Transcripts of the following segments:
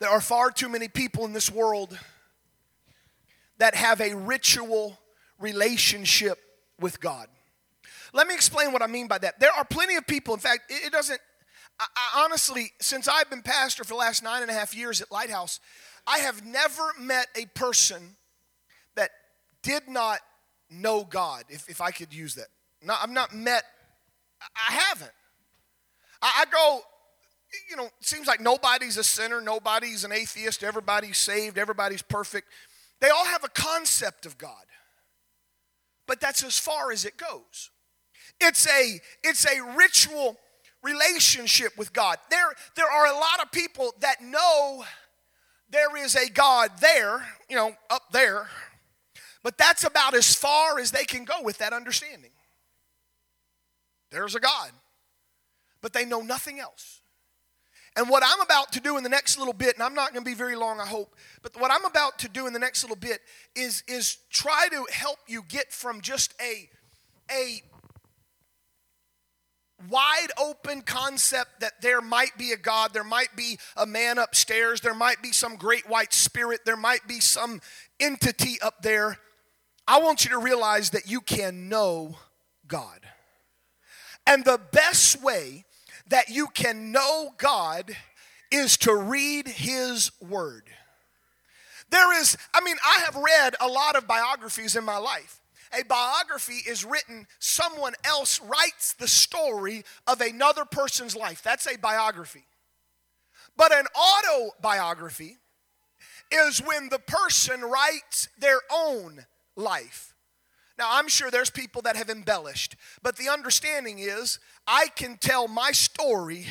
There are far too many people in this world that have a ritual relationship with God. Let me explain what I mean by that. There are plenty of people, in fact, it doesn't, I, I honestly, since I've been pastor for the last nine and a half years at Lighthouse, I have never met a person that did not know God, if, if I could use that. I've not met, I haven't. I, I go, you know, it seems like nobody's a sinner, nobody's an atheist, everybody's saved, everybody's perfect. They all have a concept of God. But that's as far as it goes. It's a it's a ritual relationship with God. There there are a lot of people that know there is a God there, you know, up there. But that's about as far as they can go with that understanding. There's a God. But they know nothing else. And what I'm about to do in the next little bit, and I'm not going to be very long, I hope, but what I'm about to do in the next little bit is, is try to help you get from just a, a wide open concept that there might be a God, there might be a man upstairs, there might be some great white spirit, there might be some entity up there. I want you to realize that you can know God. And the best way that you can know God is to read His Word. There is, I mean, I have read a lot of biographies in my life. A biography is written, someone else writes the story of another person's life. That's a biography. But an autobiography is when the person writes their own life. Now, I'm sure there's people that have embellished, but the understanding is I can tell my story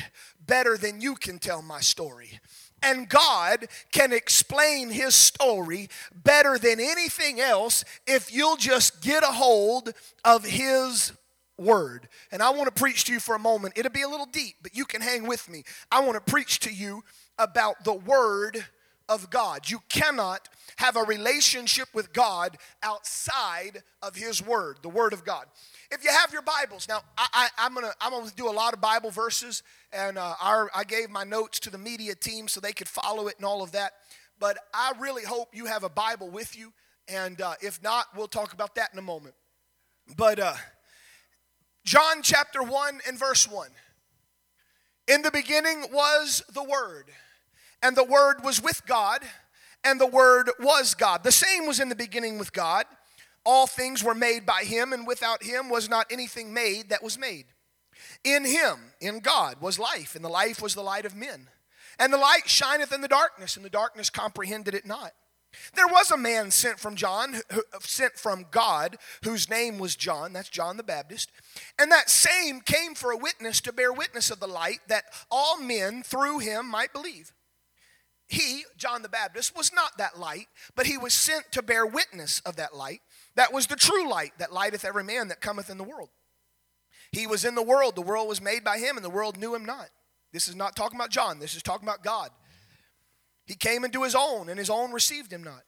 better than you can tell my story. And God can explain His story better than anything else if you'll just get a hold of His Word. And I want to preach to you for a moment. It'll be a little deep, but you can hang with me. I want to preach to you about the Word of God. You cannot have a relationship with God outside of His Word, the Word of God. If you have your Bibles, now I, am gonna I'm gonna do a lot of Bible verses, and uh, our, I gave my notes to the media team so they could follow it and all of that. But I really hope you have a Bible with you, and uh, if not, we'll talk about that in a moment. But uh, John chapter one and verse one. In the beginning was the Word and the Word was with God, and the Word was God. The same was in the beginning with God. All things were made by Him, and without Him was not anything made that was made. In Him, in God, was life, and the life was the light of men. And the light shineth in the darkness, and the darkness comprehended it not. There was a man sent from John, who, sent from God, whose name was John. That's John the Baptist. And that same came for a witness to bear witness of the light, that all men through him might believe. He, John the Baptist, was not that light, but he was sent to bear witness of that light. That was the true light that lighteth every man that cometh in the world. He was in the world, the world was made by him, and the world knew him not. This is not talking about John, this is talking about God. He came into his own, and his own received him not.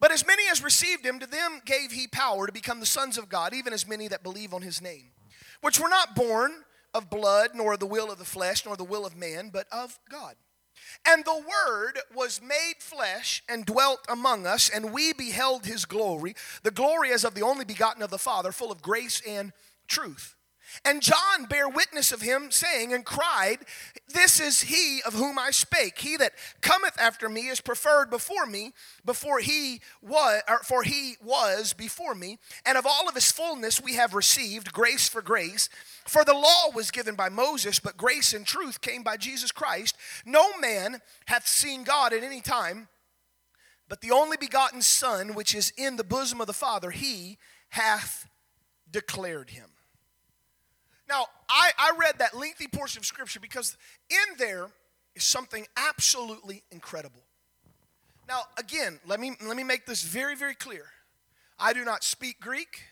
But as many as received him, to them gave he power to become the sons of God, even as many that believe on his name, which were not born of blood, nor of the will of the flesh, nor the will of man, but of God. And the Word was made flesh and dwelt among us, and we beheld his glory, the glory as of the only begotten of the Father, full of grace and truth. And John bare witness of him, saying, and cried, This is he of whom I spake. He that cometh after me is preferred before me, before he was, for he was before me. And of all of his fullness we have received grace for grace. For the law was given by Moses, but grace and truth came by Jesus Christ. No man hath seen God at any time, but the only begotten Son, which is in the bosom of the Father, he hath declared him. Now, I, I read that lengthy portion of Scripture because in there is something absolutely incredible. Now, again, let me, let me make this very, very clear. I do not speak Greek.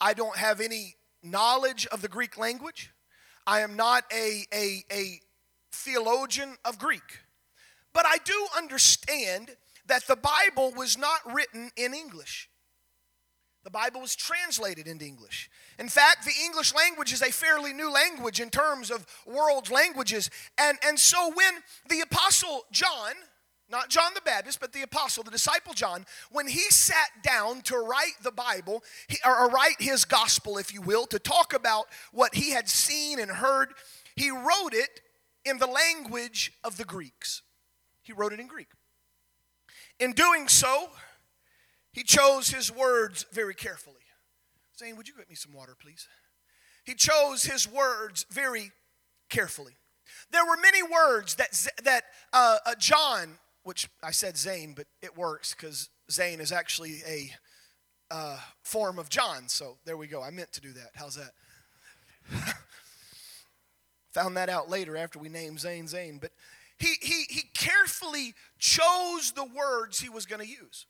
I don't have any knowledge of the Greek language. I am not a, a, a theologian of Greek. But I do understand that the Bible was not written in English. The Bible was translated into English. In fact, the English language is a fairly new language in terms of world languages. And, and so when the Apostle John not John the Baptist, but the apostle, the disciple John, when he sat down to write the Bible, or write his gospel, if you will, to talk about what he had seen and heard, he wrote it in the language of the Greeks. He wrote it in Greek. In doing so, he chose his words very carefully. Zane, would you get me some water, please? He chose his words very carefully. There were many words that, that uh, uh, John which I said Zane, but it works because Zane is actually a uh, form of John. So there we go. I meant to do that. How's that? Found that out later after we named Zane Zane. But he, he, he carefully chose the words he was going to use.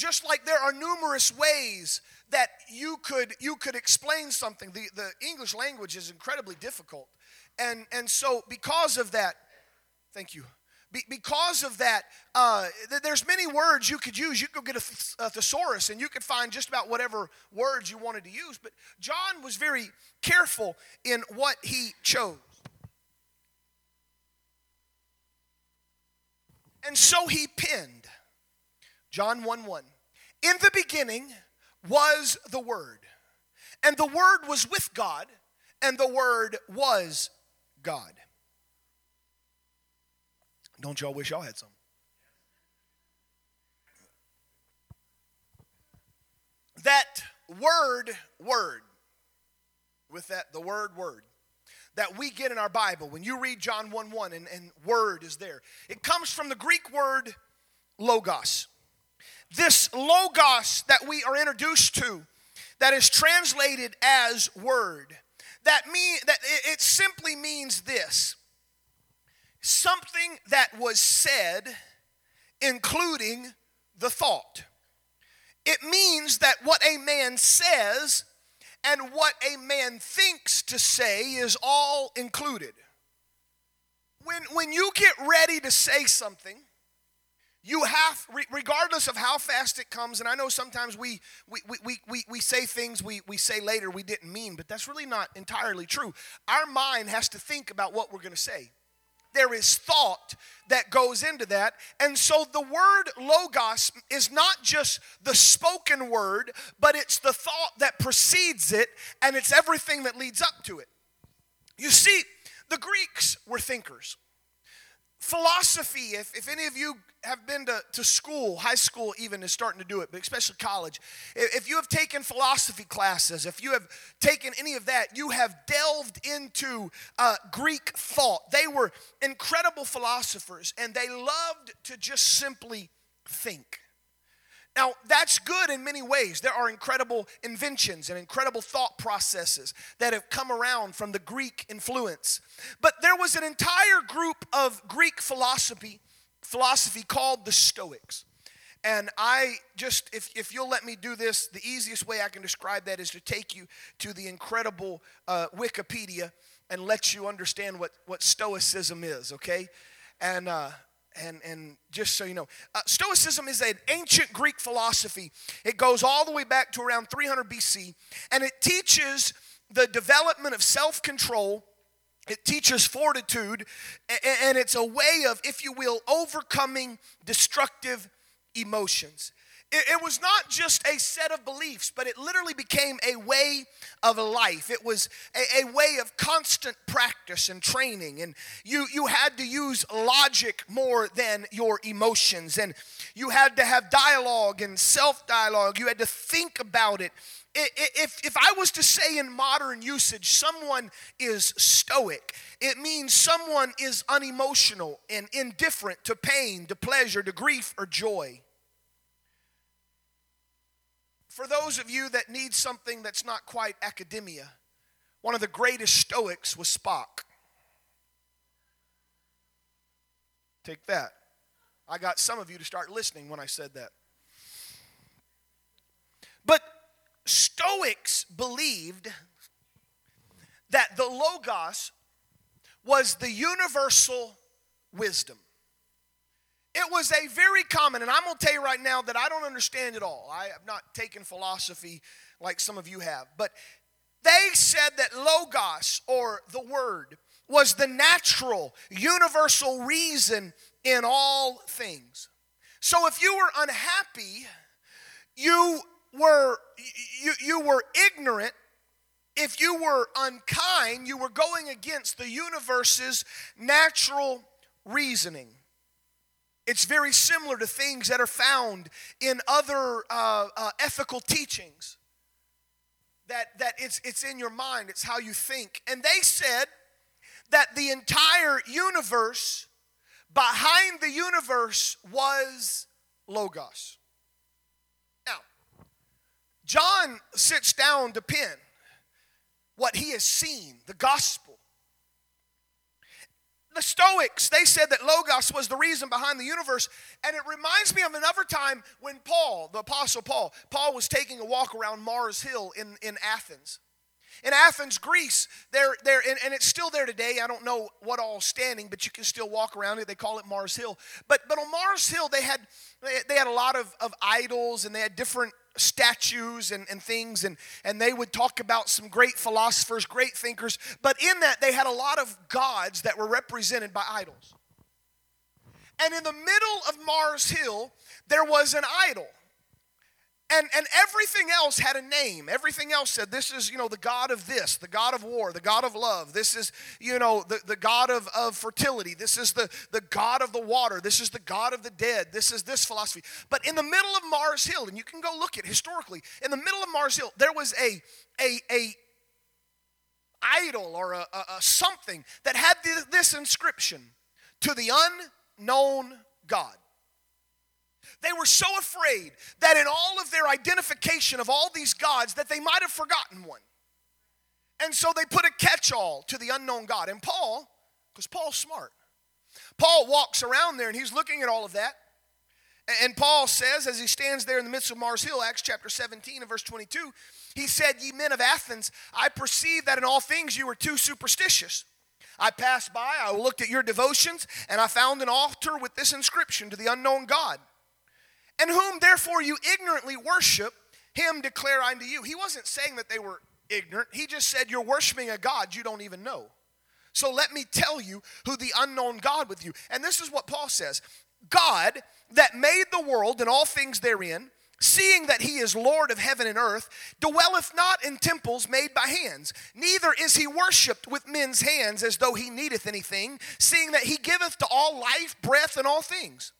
Just like there are numerous ways that you could, you could explain something. The, the English language is incredibly difficult. And, and so, because of that, thank you. Be, because of that, uh, there's many words you could use. You could get a, a, thesaurus and you could find just about whatever words you wanted to use. But John was very careful in what he chose. And so he penned John 1 1. In the beginning was the Word, and the Word was with God, and the Word was God. Don't y'all wish y'all had some? That word, word, with that, the word, word, that we get in our Bible, when you read John 1 1 and, and word is there, it comes from the Greek word logos. This logos that we are introduced to, that is translated as word, that mean that it, simply means this something that was said, including the thought. It means that what a man says and what a man thinks to say is all included. When, when you get ready to say something, you have, regardless of how fast it comes, and I know sometimes we, we, we, we, we say things we, we say later we didn't mean, but that's really not entirely true. Our mind has to think about what we're going to say there is thought that goes into that. And so the word logos is not just the spoken word, but it's the thought that precedes it, and it's everything that leads up to it. You see, the Greeks were thinkers philosophy, if, if any of you have been to, to school, high school even is starting to do it, but especially college, if you have taken philosophy classes, if you have taken any of that, you have delved into uh, Greek thought. They were incredible philosophers and they loved to just simply think. Now, that's good in many ways. There are incredible inventions and incredible thought processes that have come around from the Greek influence. But there was an entire group of Greek philosophy, philosophy called the Stoics. And I just, if, if you'll let me do this, the easiest way I can describe that is to take you to the incredible uh, Wikipedia and let you understand what, what Stoicism is, okay? And uh, and, and just so you know, uh, Stoicism is an ancient Greek philosophy. It goes all the way back to around 300 BC, and it teaches the development of self control. It teaches fortitude, and it's a way of, if you will, overcoming destructive emotions. It, was not just a set of beliefs, but it literally became a way of life. It was a, a way of constant practice and training. And you, you had to use logic more than your emotions. And you had to have dialogue and self dialogue. You had to think about it if, if I was to say in modern usage, someone is stoic, it means someone is unemotional and indifferent to pain, to pleasure, to grief, or joy. For those of you that need something that's not quite academia, one of the greatest Stoics was Spock. Take that. I got some of you to start listening when I said that. But Stoics believed that the Logos was the universal wisdom. It was a very common, and I'm going to tell you right now that I don't understand it all. I have not taken philosophy like some of you have. But they said that Logos, or the Word, was the natural, universal reason in all things. So if you were unhappy, you were you, you were ignorant if you were unkind, you were going against the universe's natural reasoning. It's very similar to things that are found in other uh, uh, ethical teachings. That, that it's, it's in your mind, it's how you think. And they said that the entire universe, behind the universe, was Logos. Now, John sits down to pen what he has seen, the gospel. The Stoics, they said that Logos was the reason behind the universe. And it reminds me of another time when Paul, the Apostle Paul, Paul was taking a walk around Mars Hill in, in Athens. In Athens, Greece, there, there, and, and, it's still there today. I don't know what all standing, but you can still walk around it. They call it Mars Hill. But, but on Mars Hill, they had, they had a lot of, of idols and they had different statues and, and things, and, and they would talk about some great philosophers, great thinkers. But in that, they had a lot of gods that were represented by idols. And in the middle of Mars Hill, there was an idol. And, and everything else had a name. Everything else said, this is, you know, the God of this, the God of war, the God of love. This is, you know, the, the God of, of fertility. This is the, the God of the water. This is the God of the dead. This is this philosophy. But in the middle of Mars Hill, and you can go look at historically, in the middle of Mars Hill, there was a, a, a idol or a, a, a something that had this inscription to the unknown God. They were so afraid that in all of their identification of all these gods that they might have forgotten one. And so they put a catch-all to the unknown God. And Paul, because Paul's smart, Paul walks around there and he's looking at all of that. And Paul says, as he stands there in the midst of Mars Hill, Acts chapter 17 and verse 22, he said, Ye men of Athens, I perceive that in all things you are too superstitious. I passed by, I looked at your devotions, and I found an altar with this inscription to the unknown God and whom therefore you ignorantly worship, him declare unto you. He wasn't saying that they were ignorant, he just said, You're worshiping a God you don't even know. So let me tell you who the unknown God with you. And this is what Paul says God that made the world and all things therein, seeing that he is Lord of heaven and earth, dwelleth not in temples made by hands, neither is he worshipped with men's hands as though he needeth anything, seeing that he giveth to all life, breath, and all things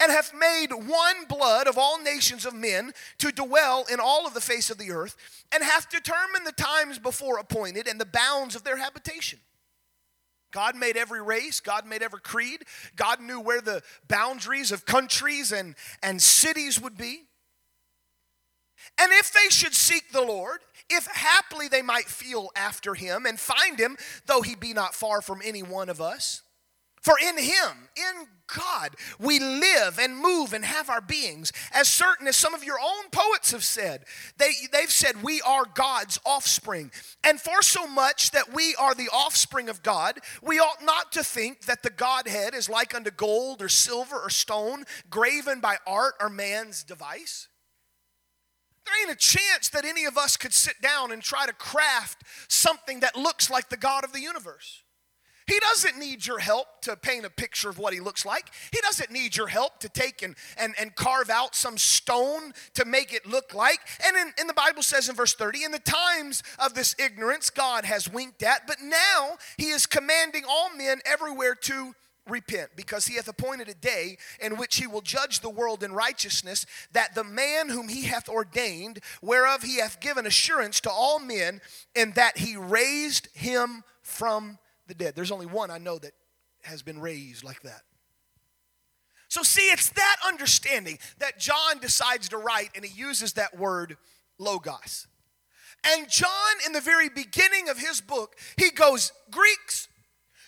and hath made one blood of all nations of men to dwell in all of the face of the earth, and hath determined the times before appointed and the bounds of their habitation. God made every race, God made every creed, God knew where the boundaries of countries and, and cities would be. And if they should seek the Lord, if haply they might feel after him and find him, though he be not far from any one of us, for in Him, in God, we live and move and have our beings. As certain as some of your own poets have said, they, they've said, We are God's offspring. And for so much that we are the offspring of God, we ought not to think that the Godhead is like unto gold or silver or stone, graven by art or man's device. There ain't a chance that any of us could sit down and try to craft something that looks like the God of the universe. He doesn't need your help to paint a picture of what he looks like. He doesn't need your help to take and, and, and carve out some stone to make it look like. And in, the Bible says in verse 30, in the times of this ignorance, God has winked at, but now he is commanding all men everywhere to repent because he hath appointed a day in which he will judge the world in righteousness that the man whom he hath ordained whereof he hath given assurance to all men and that he raised him from the dead. There's only one I know that has been raised like that. So, see, it's that understanding that John decides to write, and he uses that word logos. And John, in the very beginning of his book, he goes, Greeks,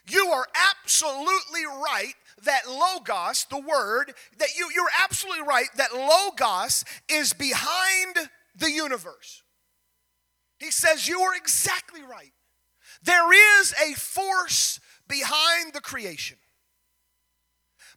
you are absolutely right that logos, the word, that you, you're absolutely right that logos is behind the universe. He says, You are exactly right. There is a force behind the creation.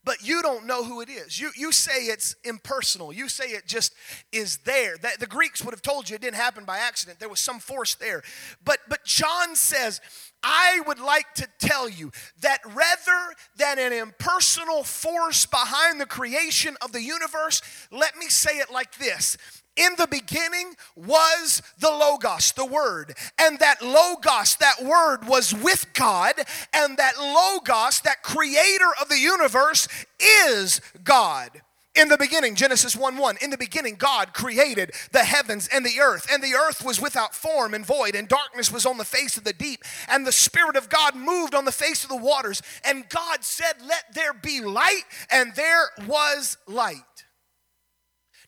But you don't know who it is. You, you say it's impersonal. You say it just is there. That, the Greeks would have told you it didn't happen by accident. There was some force there. But, but John says I would like to tell you that rather than an impersonal force behind the creation of the universe, let me say it like this in the beginning was the Logos, the Word. And that Logos, that Word, was with God. And that Logos, that creator of the universe, is God. In the beginning, Genesis 1 1, in the beginning, God created the heavens and the earth, and the earth was without form and void, and darkness was on the face of the deep, and the Spirit of God moved on the face of the waters. And God said, Let there be light, and there was light.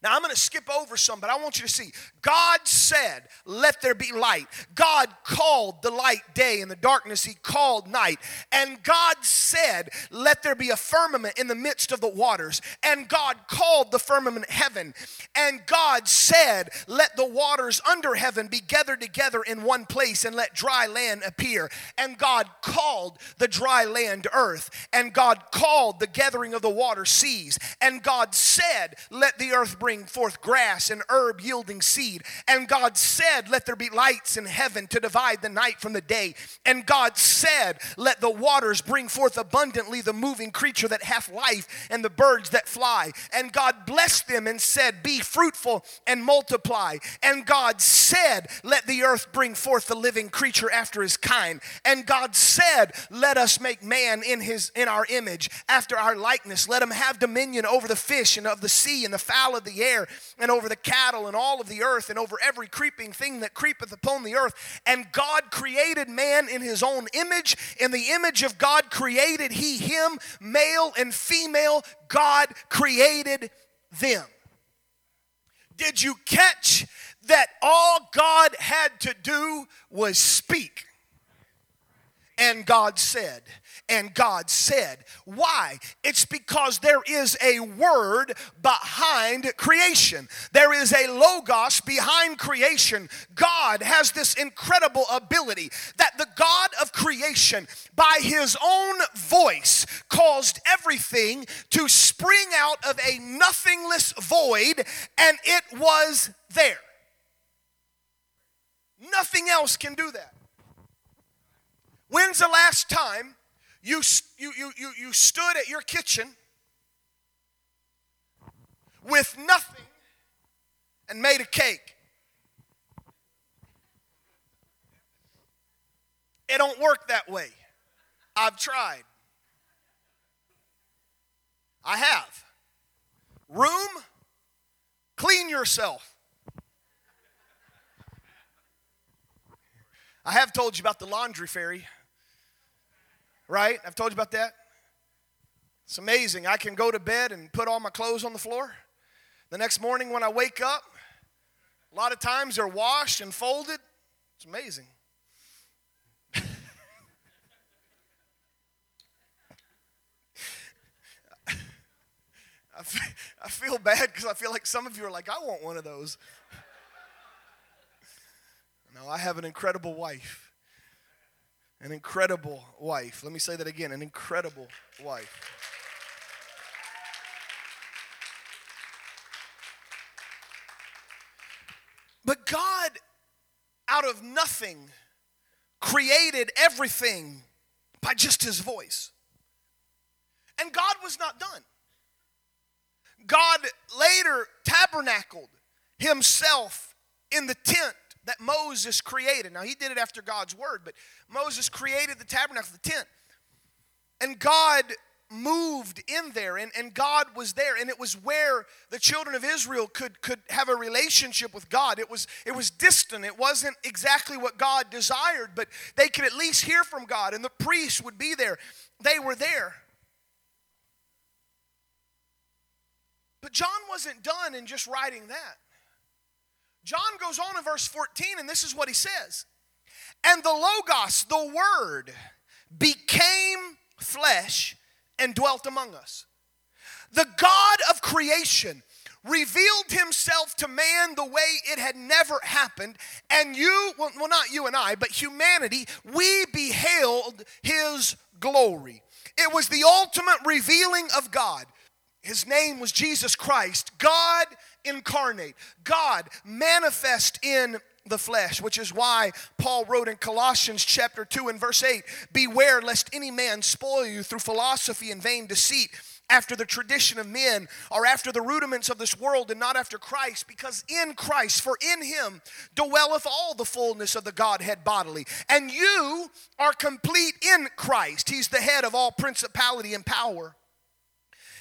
Now, I'm going to skip over some, but I want you to see. God said, Let there be light. God called the light day, and the darkness he called night. And God said, Let there be a firmament in the midst of the waters. And God called the firmament heaven. And God said, Let the waters under heaven be gathered together in one place, and let dry land appear. And God called the dry land earth. And God called the gathering of the water seas. And God said, Let the earth bring forth grass and herb yielding seed. And God said, Let there be lights in heaven to divide the night from the day. And God said, Let the waters bring forth abundantly the moving creature that hath life and the birds that fly. And God blessed them and said, Be fruitful and multiply. And God said, Let the earth bring forth the living creature after his kind. And God said, Let us make man in his in our image, after our likeness. Let him have dominion over the fish and of the sea and the fowl of the air and over the cattle and all of the earth and over every creeping thing that creepeth upon the earth. And God created man in his own image. In the image of God created he him, male and female. God created them. Did you catch that all God had to do was speak? And God said, and God said. Why? It's because there is a word behind creation. There is a logos behind creation. God has this incredible ability that the God of creation, by his own voice, caused everything to spring out of a nothingless void, and it was there. Nothing else can do that. When's the last time you, you, you, you, you stood at your kitchen with nothing and made a cake. It don't work that way. I've tried. I have. Room, clean yourself. I have told you about the laundry fairy right? I've told you about that. It's amazing. I can go to bed and put all my clothes on the floor. The next morning when I wake up, a lot of times they're washed and folded. It's amazing. I feel bad because I feel like some of you are like, I want one of those. No, I have an incredible wife. An incredible wife. Let me say that again an incredible wife. But God, out of nothing, created everything by just his voice. And God was not done. God later tabernacled himself in the tent that Moses created. Now, he did it after God's word, but Moses created the tabernacle, the tent. And God moved in there and, and God was there and it was where the children of Israel could could have a relationship with God. It was it was distant. It wasn't exactly what God desired, but they could at least hear from God and the priests would be there. They were there. But John wasn't done in just writing that. John goes on in verse 14, and this is what he says And the Logos, the Word, became flesh and dwelt among us. The God of creation revealed himself to man the way it had never happened. And you, well, not you and I, but humanity, we beheld his glory. It was the ultimate revealing of God. His name was Jesus Christ, God incarnate, God manifest in the flesh, which is why Paul wrote in Colossians chapter 2 and verse 8 Beware lest any man spoil you through philosophy and vain deceit after the tradition of men or after the rudiments of this world and not after Christ, because in Christ, for in him dwelleth all the fullness of the Godhead bodily. And you are complete in Christ. He's the head of all principality and power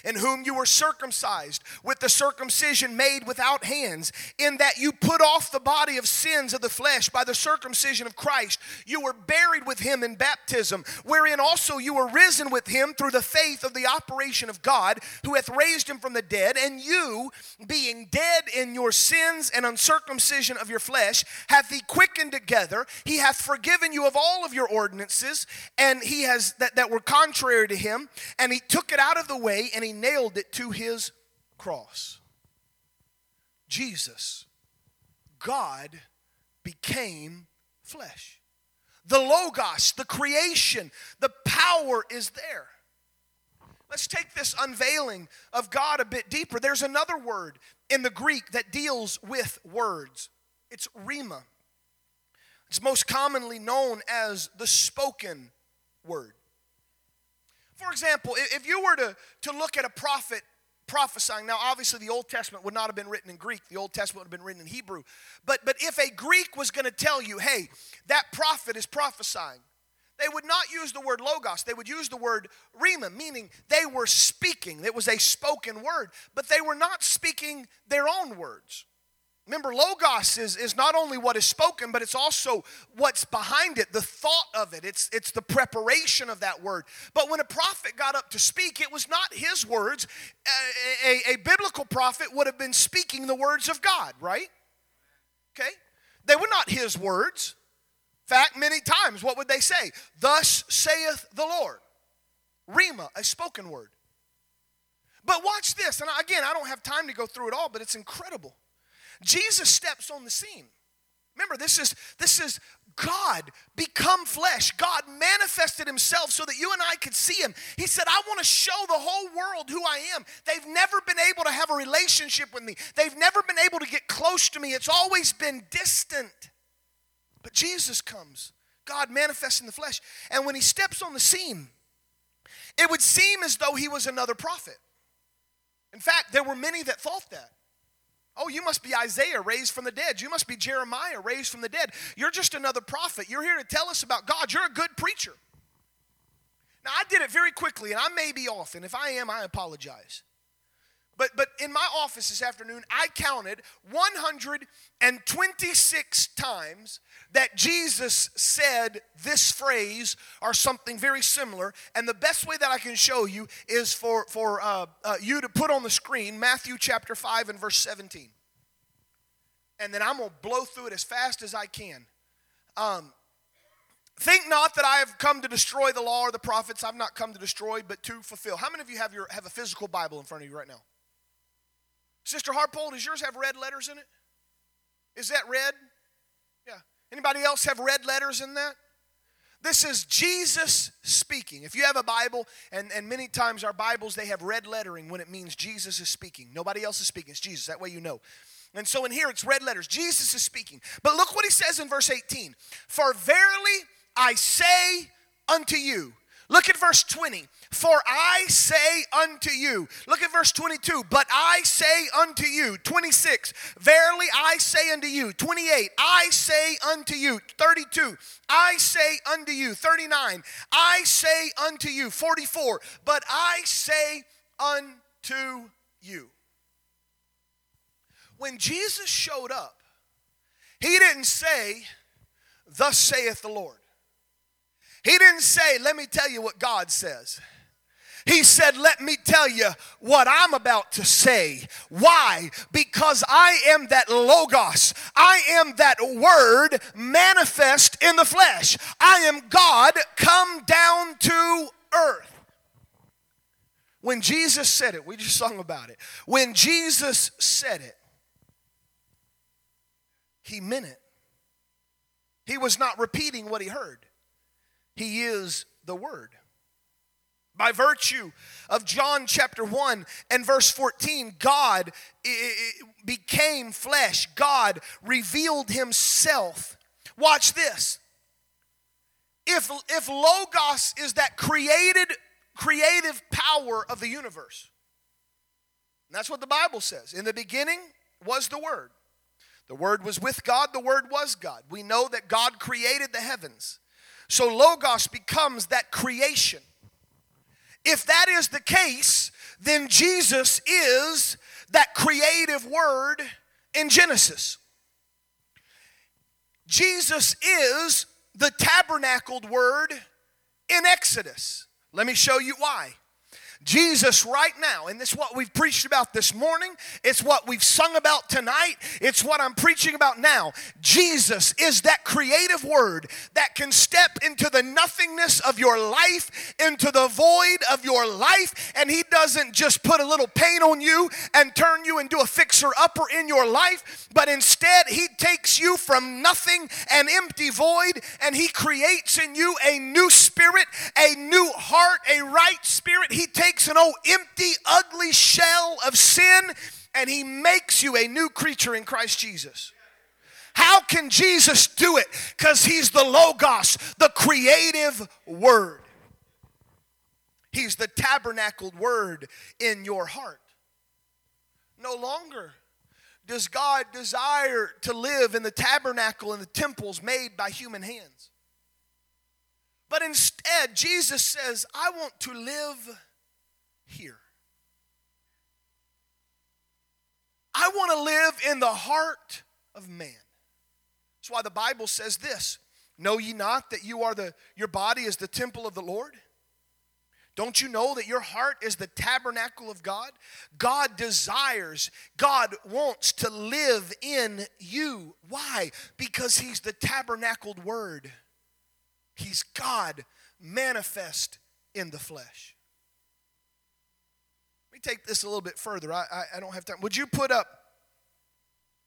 in whom you were circumcised with the circumcision made without hands, in that you put off the body of sins of the flesh by the circumcision of Christ. You were buried with him in baptism, wherein also you were risen with him through the faith of the operation of God, who hath raised him from the dead, and you, being dead in your sins and uncircumcision of your flesh, hath he quickened together. He hath forgiven you of all of your ordinances, and he has that, that were contrary to him, and he took it out of the way, and he nailed it to his cross. Jesus, God, became flesh. The Logos, the creation, the power is there. Let's take this unveiling of God a bit deeper. There's another word in the Greek that deals with words. It's rhema. It's most commonly known as the spoken word. For example, if you were to, to look at a prophet prophesying, now obviously the Old Testament would not have been written in Greek, the Old Testament would have been written in Hebrew. But, but if a Greek was going to tell you, hey, that prophet is prophesying, they would not use the word logos. They would use the word rhema, meaning they were speaking. It was a spoken word, but they were not speaking their own words. Remember, logos is, is not only what is spoken, but it's also what's behind it, the thought of it. It's, it's the preparation of that word. But when a prophet got up to speak, it was not his words. A, a, a biblical prophet would have been speaking the words of God, right? Okay? They were not his words. In fact, many times, what would they say? Thus saith the Lord. Rhema, a spoken word. But watch this, and again, I don't have time to go through it all, but it's incredible. Jesus steps on the scene. Remember, this is this is God become flesh. God manifested himself so that you and I could see him. He said, I want to show the whole world who I am. They've never been able to have a relationship with me, they've never been able to get close to me. It's always been distant. But Jesus comes, God manifests in the flesh. And when he steps on the scene, it would seem as though he was another prophet. In fact, there were many that thought that. Oh, you must be Isaiah raised from the dead. You must be Jeremiah raised from the dead. You're just another prophet. You're here to tell us about God. You're a good preacher. Now, I did it very quickly, and I may be off, and if I am, I apologize. But, but in my office this afternoon, I counted 126 times that Jesus said this phrase or something very similar. And the best way that I can show you is for, for uh, uh, you to put on the screen Matthew chapter 5 and verse 17. And then I'm going to blow through it as fast as I can. Um, Think not that I have come to destroy the law or the prophets. I've not come to destroy, but to fulfill. How many of you have, your, have a physical Bible in front of you right now? Sister Harpole, does yours have red letters in it? Is that red? Yeah. Anybody else have red letters in that? This is Jesus speaking. If you have a Bible, and, and many times our Bibles, they have red lettering when it means Jesus is speaking. Nobody else is speaking, it's Jesus. That way you know. And so in here it's red letters. Jesus is speaking. But look what he says in verse 18 For verily I say unto you, Look at verse 20. For I say unto you. Look at verse 22. But I say unto you. 26. Verily I say unto you. 28. I say unto you. 32. I say unto you. 39. I say unto you. 44. But I say unto you. When Jesus showed up, he didn't say, Thus saith the Lord. He didn't say, Let me tell you what God says. He said, Let me tell you what I'm about to say. Why? Because I am that Logos. I am that Word manifest in the flesh. I am God come down to earth. When Jesus said it, we just sung about it. When Jesus said it, he meant it. He was not repeating what he heard. He is the Word. By virtue of John chapter 1 and verse 14, God became flesh. God revealed himself. Watch this. If, if Logos is that created, creative power of the universe, that's what the Bible says. In the beginning was the Word. The Word was with God, the Word was God. We know that God created the heavens. So Logos becomes that creation. If that is the case, then Jesus is that creative word in Genesis. Jesus is the tabernacled word in Exodus. Let me show you why. Jesus, right now, and this is what we've preached about this morning, it's what we've sung about tonight, it's what I'm preaching about now. Jesus is that creative word that can step into the nothingness of your life, into the void of your life, and He doesn't just put a little paint on you and turn you into a fixer upper in your life, but instead He takes you from nothing, and empty void, and He creates in you a new spirit, a new heart, a right spirit. He takes takes an old empty, ugly shell of sin and he makes you a new creature in Christ Jesus. How can Jesus do it? Because he's the Logos, the creative word. He's the tabernacled word in your heart. No longer does God desire to live in the tabernacle and the temples made by human hands. But instead, Jesus says, I want to live here. I want to live in the heart of man. That's why the Bible says this Know ye not that you are the your body is the temple of the Lord? Don't you know that your heart is the tabernacle of God? God desires, God wants to live in you. Why? Because He's the tabernacled Word. He's God manifest in the flesh take this a little bit further. I, I, I don't have time. Would you put up,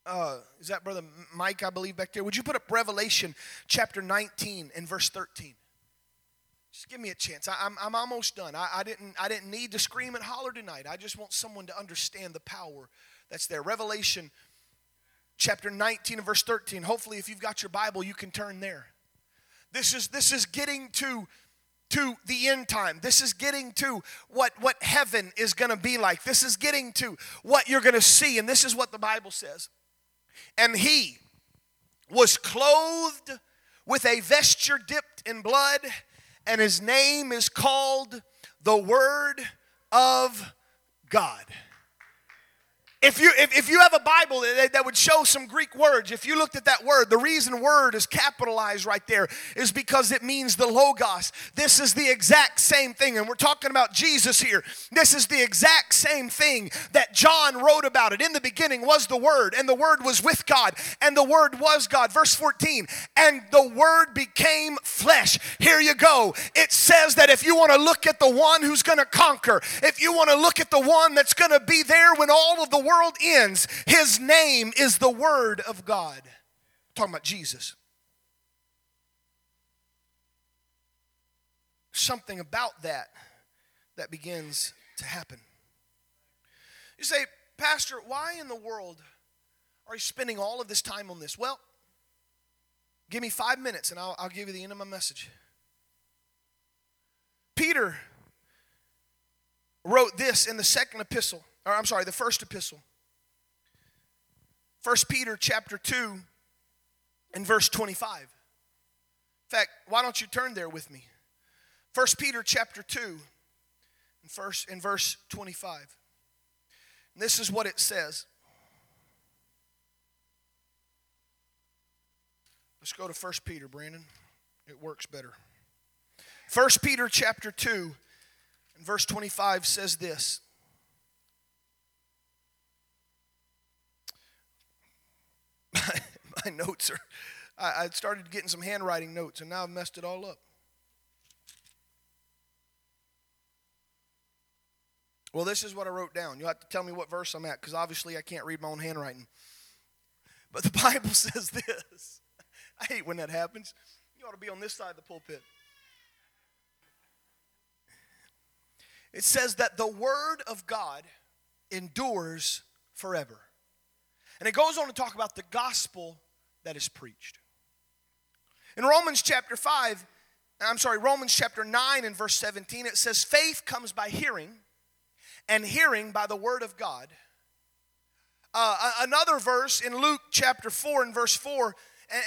uh, is that Brother Mike, I believe, back there? Would you put up Revelation chapter 19 and verse 13? Just give me a chance. I, am I'm, I'm almost done. I, I, didn't, I didn't need to scream and holler tonight. I just want someone to understand the power that's there. Revelation chapter 19 and verse 13. Hopefully, if you've got your Bible, you can turn there. This is, this is getting to to the end time. This is getting to what, what heaven is going to be like. This is getting to what you're going to see. And this is what the Bible says. And he was clothed with a vesture dipped in blood, and his name is called the Word of God. If you, if, if you have a Bible that, that would show some Greek words, if you looked at that word, the reason word is capitalized right there is because it means the Logos. This is the exact same thing, and we're talking about Jesus here. This is the exact same thing that John wrote about it. In the beginning was the Word, and the Word was with God, and the Word was God. Verse 14, and the Word became flesh. Here you go. It says that if you want to look at the one who's going to conquer, if you want to look at the one that's going to be there when all of the world world ends, his name is the Word of God. I'm talking about Jesus. Something about that that begins to happen. You say, Pastor, why in the world are you spending all of this time on this? Well, give me five minutes and I'll, I'll give you the end of my message. Peter wrote this in the second epistle or I'm sorry, the first epistle. 1 Peter chapter 2 and verse 25. In fact, why don't you turn there with me? 1 Peter chapter 2 and first in verse 25. And this is what it says. Let's go to 1 Peter, Brandon. It works better. 1 Peter chapter 2 and verse 25 says this. My, notes are, I, I started getting some handwriting notes and now I've messed it all up. Well, this is what I wrote down. You'll have to tell me what verse I'm at because obviously I can't read my own handwriting. But the Bible says this. I hate when that happens. You ought to be on this side of the pulpit. it says that the word of God endures forever. And it goes on to talk about the gospel that is preached. In Romans chapter 5, I'm sorry, Romans chapter 9 and verse 17, it says, Faith comes by hearing, and hearing by the word of God. Uh, another verse in Luke chapter 4 and verse 4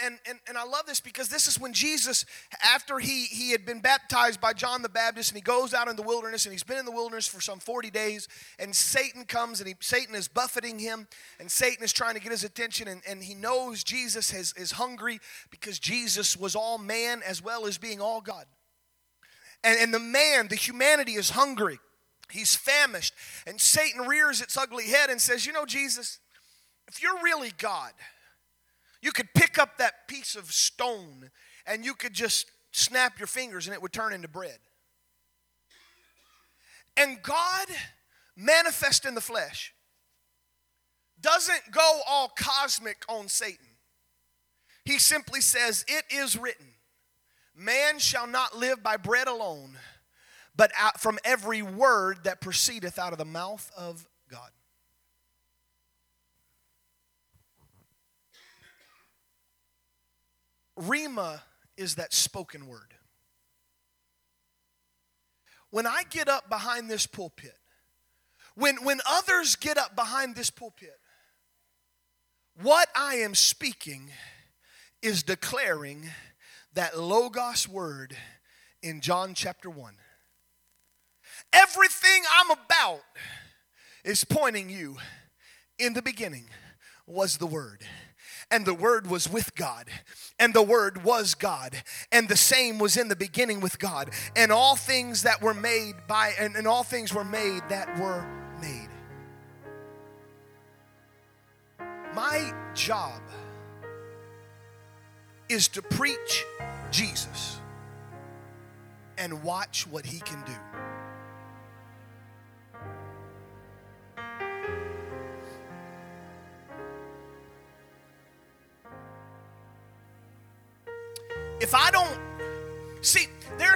and, and, and I love this because this is when Jesus, after he, he had been baptized by John the Baptist, and he goes out in the wilderness, and he's been in the wilderness for some 40 days, and Satan comes, and he, Satan is buffeting him, and Satan is trying to get his attention, and, and he knows Jesus has, is hungry because Jesus was all man as well as being all God. And, and the man, the humanity is hungry. He's famished. And Satan rears its ugly head and says, You know, Jesus, if you're really God, you could pick up that piece of stone and you could just snap your fingers and it would turn into bread. And God, manifest in the flesh, doesn't go all cosmic on Satan. He simply says, It is written, man shall not live by bread alone, but from every word that proceedeth out of the mouth of Rhema is that spoken word. When I get up behind this pulpit, when, when others get up behind this pulpit, what I am speaking is declaring that Logos word in John chapter 1. Everything I'm about is pointing you in the beginning was the Word and the Word was with God, and the Word was God, and the same was in the beginning with God, and all things that were made by, and, and all things were made that were made. My job is to preach Jesus and watch what he can do.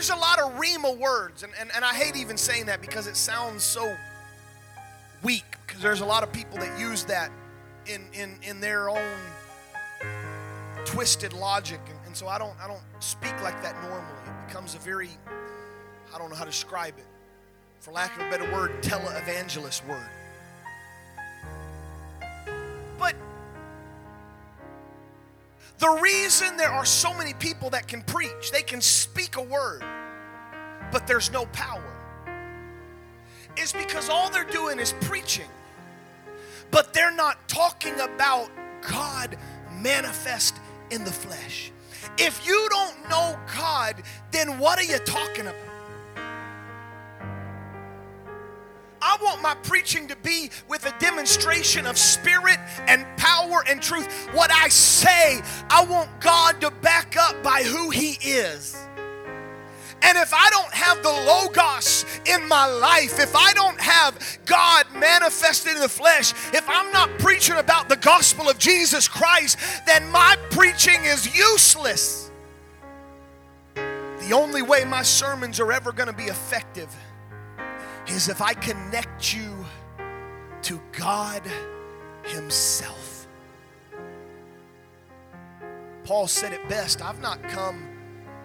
There's a lot of Rhema words, and, and, and I hate even saying that because it sounds so weak, because there's a lot of people that use that in, in, in their own twisted logic. And, and so I don't I don't speak like that normally. It becomes a very I don't know how to describe it. For lack of a better word, televangelist word. The reason there are so many people that can preach, they can speak a word, but there's no power, is because all they're doing is preaching, but they're not talking about God manifest in the flesh. If you don't know God, then what are you talking about? I want my preaching to be with a demonstration of spirit and power and truth. What I say, I want God to back up by who He is. And if I don't have the Logos in my life, if I don't have God manifested in the flesh, if I'm not preaching about the gospel of Jesus Christ, then my preaching is useless. The only way my sermons are ever going to be effective is if I connect you to God Himself. Paul said it best I've not come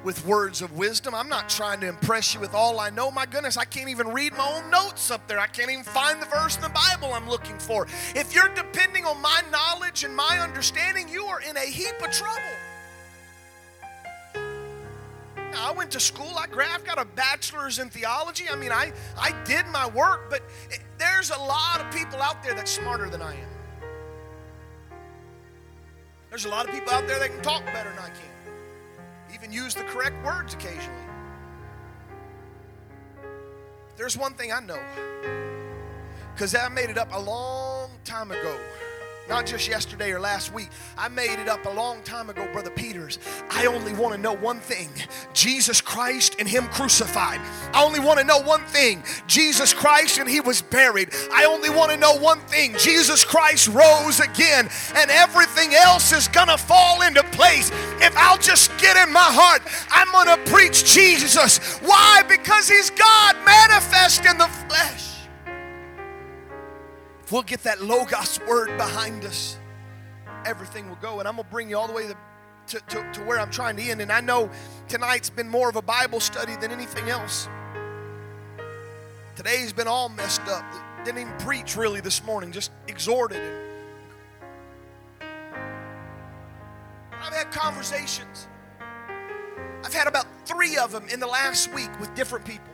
with words of wisdom. I'm not trying to impress you with all I know. My goodness, I can't even read my own notes up there. I can't even find the verse in the Bible I'm looking for. If you're depending on my knowledge and my understanding, you are in a heap of trouble. I went to school. I I've got a bachelor's in theology. I mean, I, I did my work, but it, there's a lot of people out there that's smarter than I am. There's a lot of people out there that can talk better than I can, even use the correct words occasionally. There's one thing I know, because I made it up a long time ago. Not just yesterday or last week. I made it up a long time ago, Brother Peters. I only want to know one thing Jesus Christ and Him crucified. I only want to know one thing Jesus Christ and He was buried. I only want to know one thing Jesus Christ rose again, and everything else is going to fall into place. If I'll just get in my heart, I'm going to preach Jesus. Why? Because He's God manifest in the flesh. We'll get that Logos word behind us, everything will go. And I'm going to bring you all the way to, to, to where I'm trying to end. And I know tonight's been more of a Bible study than anything else. Today's been all messed up. Didn't even preach really this morning, just exhorted. I've had conversations. I've had about three of them in the last week with different people.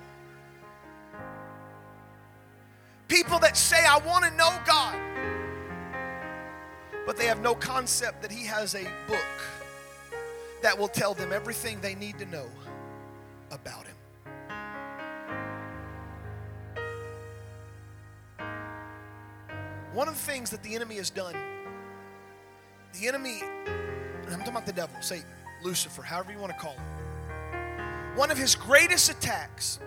People that say, I want to know God, but they have no concept that He has a book that will tell them everything they need to know about Him. One of the things that the enemy has done, the enemy, I'm talking about the devil, Satan, Lucifer, however you want to call him. One of his greatest attacks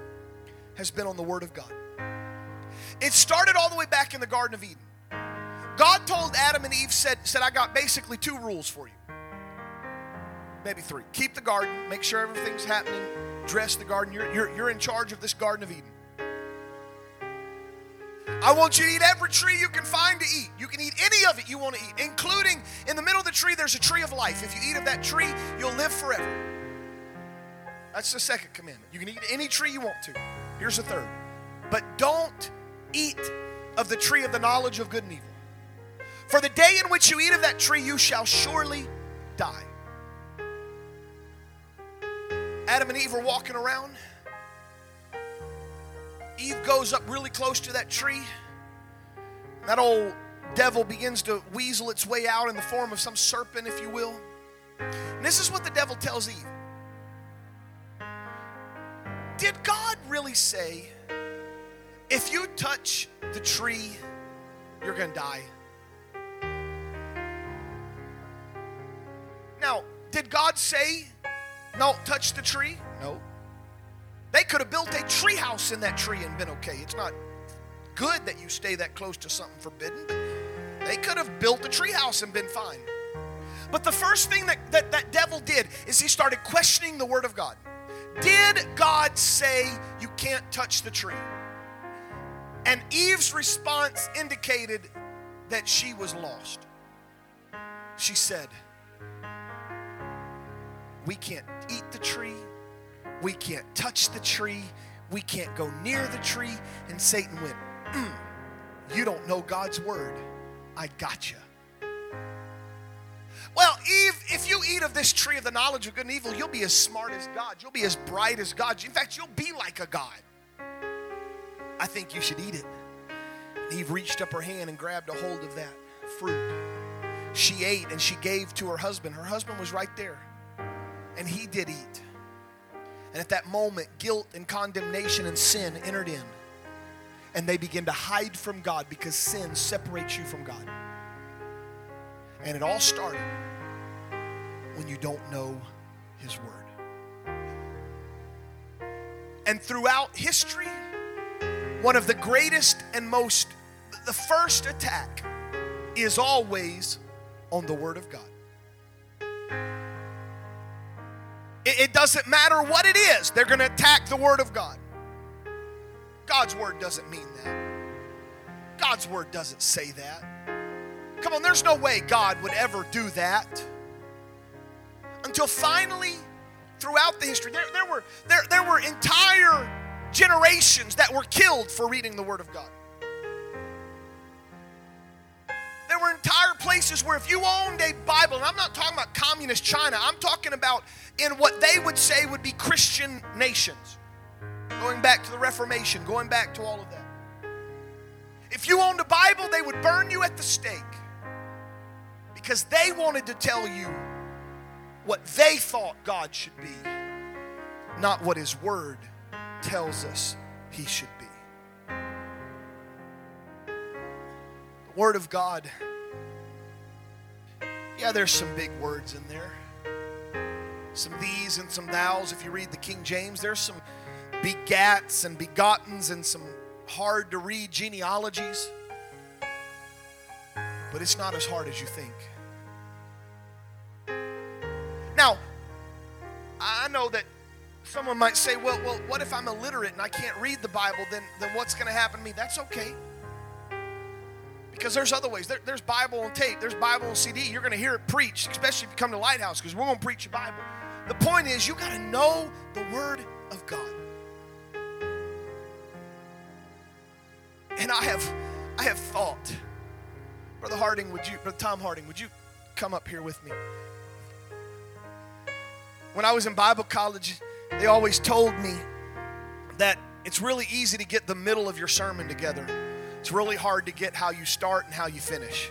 has been on the Word of God. It started all the way back in the Garden of Eden. God told Adam and Eve, said, said, I got basically two rules for you. Maybe three. Keep the garden, make sure everything's happening, dress the garden. You're, you're, you're in charge of this Garden of Eden. I want you to eat every tree you can find to eat. You can eat any of it you want to eat, including in the middle of the tree, there's a tree of life. If you eat of that tree, you'll live forever. That's the second commandment. You can eat any tree you want to. Here's the third. But don't eat of the tree of the knowledge of good and evil. For the day in which you eat of that tree, you shall surely die. Adam and Eve are walking around. Eve goes up really close to that tree. That old devil begins to weasel its way out in the form of some serpent, if you will. And this is what the devil tells Eve Did God really say if you touch the tree, you're going to die. Now, did God say, no, touch the tree? No. They could have built a tree house in that tree and been okay. It's not good that you stay that close to something forbidden, but they could have built a tree house and been fine. But the first thing that, that that devil did is he started questioning the word of God. Did God say you can't touch the tree? And Eve's response indicated that she was lost. She said, We can't eat the tree. We can't touch the tree. We can't go near the tree. And Satan went, mm, You don't know God's word. I got you. Well, Eve, if you eat of this tree of the knowledge of good and evil, you'll be as smart as God. You'll be as bright as God. In fact, you'll be like a God. I think you should eat it. Eve reached up her hand and grabbed a hold of that fruit. She ate and she gave to her husband. Her husband was right there, and he did eat. And at that moment, guilt and condemnation and sin entered in. And they began to hide from God because sin separates you from God. And it all started when you don't know His Word. And throughout history, one of the greatest and most, the first attack is always on the Word of God. It, it doesn't matter what it is, they're going to attack the Word of God. God's Word doesn't mean that. God's Word doesn't say that. Come on, there's no way God would ever do that. Until finally, throughout the history, there, there, were, there, there were entire generations that were killed for reading the Word of God. There were entire places where if you owned a Bible, and I'm not talking about communist China, I'm talking about in what they would say would be Christian nations, going back to the Reformation, going back to all of that. If you owned a Bible, they would burn you at the stake because they wanted to tell you what they thought God should be, not what His Word tells us he should be. The Word of God Yeah, there's some big words in there. Some these and some thous. If you read the King James, there's some begats and begottens and some hard to read genealogies. But it's not as hard as you think. Now, I know that someone might say, well, well, what if I'm illiterate and I can't read the Bible? Then, then what's going to happen to me? That's okay. Because there's other ways. There, there's Bible on tape, there's Bible on CD. You're going to hear it preached, especially if you come to Lighthouse, because we're going to preach your Bible. The point is, you got to know the Word of God. And I have, I have thought, Brother Harding, would you, Brother Tom Harding, would you come up here with me? When I was in Bible college, they always told me that it's really easy to get the middle of your sermon together. It's really hard to get how you start and how you finish.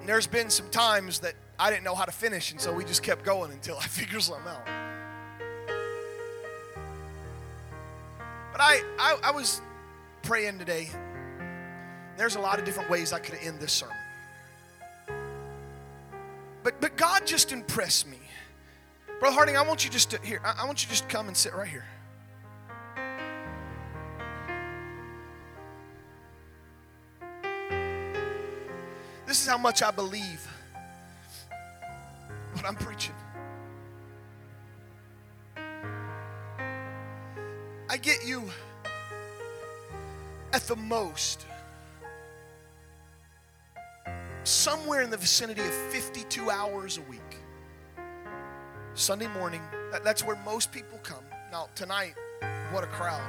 And there's been some times that I didn't know how to finish, and so we just kept going until I figured something out. But I, I, I was praying today. There's a lot of different ways I could end this sermon. But, but God just impressed me. Brother Harding, I want you just to here. I, want you just come and sit right here. This is how much I believe what I'm preaching. I get you at the most somewhere in the vicinity of 52 hours a week. Sunday morning, that, that's where most people come. Now, tonight, what a crowd.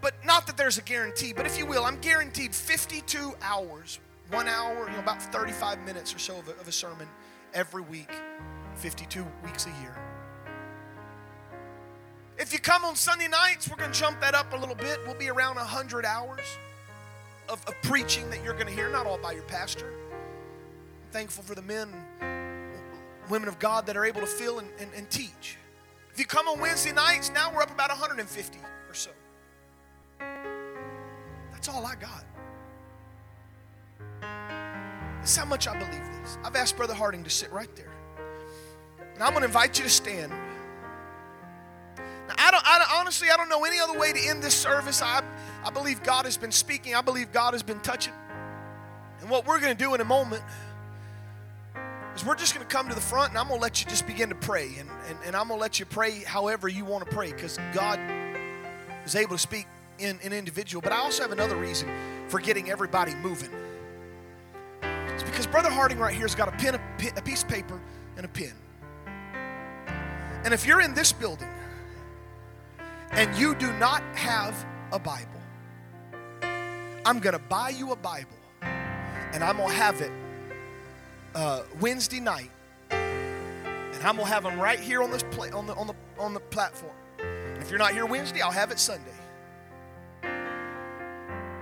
But not that there's a guarantee, but if you will, I'm guaranteed 52 hours, one hour, you know, about 35 minutes or so of a, of a sermon every week, 52 weeks a year. If you come on Sunday nights, we're going to jump that up a little bit. We'll be around 100 hours of, of preaching that you're going to hear, not all by your pastor. I'm thankful for the men women of God that are able to fill and, and, and teach. If you come on Wednesday nights, now we're up about 150 or so. That's all I got. That's how much I believe this. I've asked Brother Harding to sit right there. And I'm going to invite you to stand. Now, I don't, I honestly, I don't know any other way to end this service. I, I believe God has been speaking. I believe God has been touching. And what we're going to do in a moment is we're just going to come to the front and I'm going to let you just begin to pray. And, and, and I'm going to let you pray however you want to pray because God is able to speak in an individual. But I also have another reason for getting everybody moving. It's because Brother Harding right here has got a pen, a piece of paper, and a pen. And if you're in this building and you do not have a Bible, I'm going to buy you a Bible and I'm going to have it uh, Wednesday night, and I'm gonna have them right here on this on the on the on the platform. If you're not here Wednesday, I'll have it Sunday.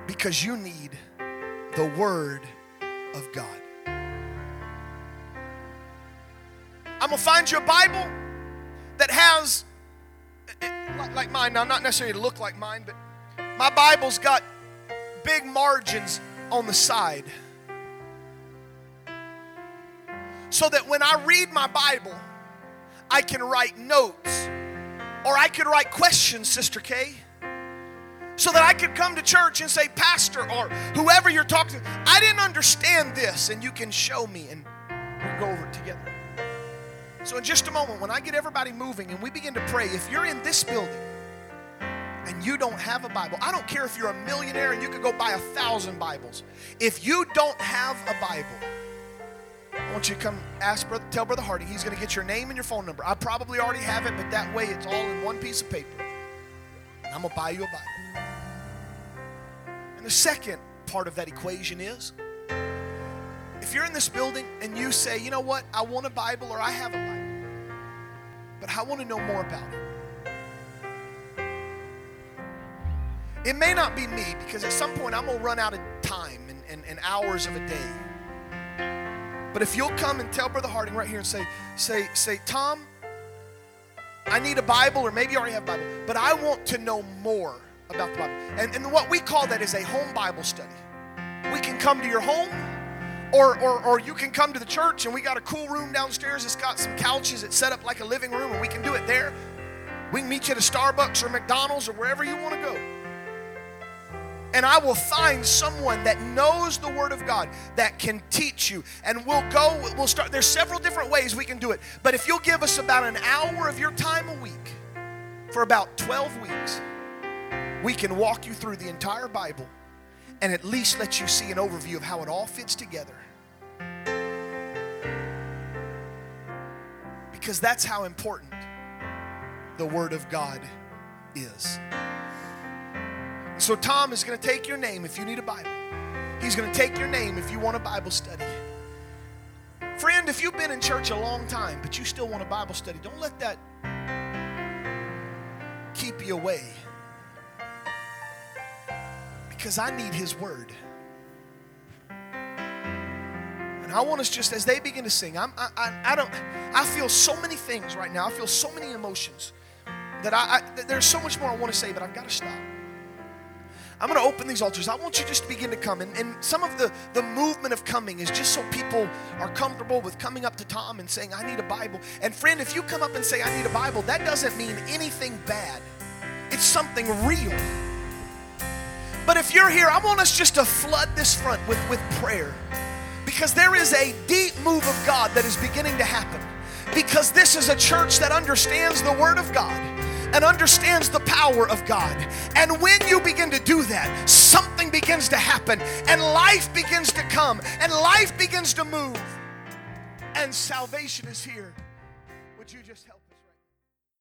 Because you need the Word of God. I'm gonna find you a Bible that has, like mine. Now, not necessarily to look like mine, but my Bible's got big margins on the side so that when I read my Bible, I can write notes or I could write questions, Sister Kay, so that I could come to church and say, Pastor, or whoever you're talking to, I didn't understand this, and you can show me, and we'll go over it together. So, in just a moment, when I get everybody moving and we begin to pray, if you're in this building and you don't have a Bible, I don't care if you're a millionaire and you could go buy a thousand Bibles. If you don't have a Bible, I want you to come ask brother, tell Brother Harding he's going to get your name and your phone number. I probably already have it, but that way it's all in one piece of paper. And I'm going to buy you a Bible. And the second part of that equation is if you're in this building and you say, you know what, I want a Bible or I have a Bible, but I want to know more about it. It may not be me because at some point I'm going to run out of time and, and, and hours of a day. But if you'll come and tell Brother Harding right here and say, say, say, Tom, I need a Bible, or maybe you already have a Bible, but I want to know more about the Bible. And, and what we call that is a home Bible study. We can come to your home, Or, or, or you can come to the church and we got a cool room downstairs. It's got some couches. It's set up like a living room and we can do it there. We can meet you at a Starbucks or McDonald's or wherever you want to go. And I will find someone that knows the Word of God that can teach you. And we'll go, we'll start. There's several different ways we can do it. But if you'll give us about an hour of your time a week for about 12 weeks, we can walk you through the entire Bible and at least let you see an overview of how it all fits together. Because that's how important the Word of God is. So, Tom is going to take your name if you need a Bible. He's going to take your name if you want a Bible study. Friend, if you've been in church a long time, but you still want a Bible study, don't let that keep you away. Because I need His Word. And I want us just as they begin to sing, I'm, I, I, I don't, I feel so many things right now. I feel so many emotions that I, I there's so much more I want to say, but I've got to stop. I'm going to open these altars. I want you just to begin to come. And, and some of the, the movement of coming is just so people are comfortable with coming up to Tom and saying, I need a Bible. And friend, if you come up and say, I need a Bible, that doesn't mean anything bad, it's something real. But if you're here, I want us just to flood this front with, with prayer because there is a deep move of God that is beginning to happen. Because this is a church that understands the Word of God and understands the power of God. And when you begin to do that, something begins to happen, and life begins to come, and life begins to move, and salvation is here. Would you just help?